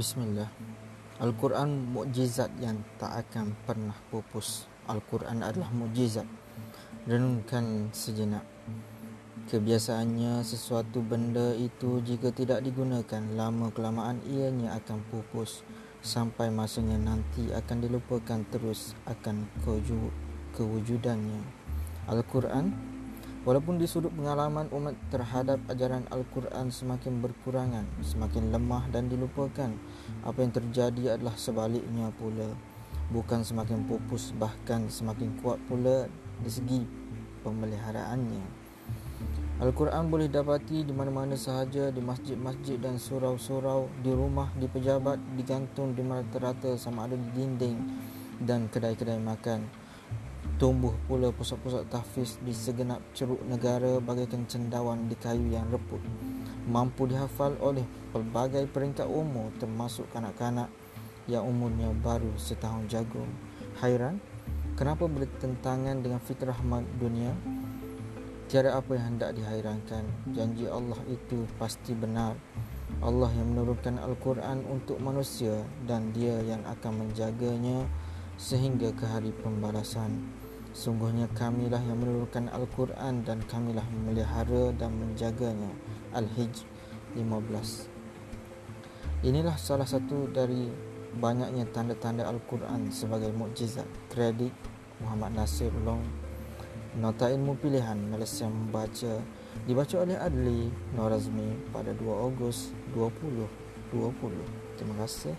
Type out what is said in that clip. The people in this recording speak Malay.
Bismillah. Al-Quran mukjizat yang tak akan pernah pupus. Al-Quran adalah mukjizat. Renungkan sejenak. Kebiasaannya sesuatu benda itu jika tidak digunakan lama kelamaan ianya akan pupus sampai masanya nanti akan dilupakan terus akan kewujudannya. Al-Quran Walaupun di sudut pengalaman umat terhadap ajaran Al-Quran semakin berkurangan, semakin lemah dan dilupakan, apa yang terjadi adalah sebaliknya pula. Bukan semakin pupus, bahkan semakin kuat pula di segi pemeliharaannya. Al-Quran boleh dapati di mana-mana sahaja, di masjid-masjid dan surau-surau, di rumah, di pejabat, digantung di rata-rata sama ada di dinding dan kedai-kedai makan. Tumbuh pula pusat-pusat tahfiz di segenap ceruk negara bagaikan cendawan di kayu yang reput. Mampu dihafal oleh pelbagai peringkat umur termasuk kanak-kanak yang umurnya baru setahun jagung. Hairan, kenapa bertentangan dengan fitrah dunia? Tiada apa yang hendak dihairankan. Janji Allah itu pasti benar. Allah yang menurunkan Al-Quran untuk manusia dan dia yang akan menjaganya sehingga ke hari pembalasan. Sungguhnya kamilah yang menurunkan Al-Quran dan kamilah memelihara dan menjaganya. Al-Hijr 15 Inilah salah satu dari banyaknya tanda-tanda Al-Quran sebagai mukjizat. Kredit Muhammad Nasir Long Nota ilmu pilihan Malaysia membaca dibaca oleh Adli Norazmi pada 2 Ogos 2020. Terima kasih.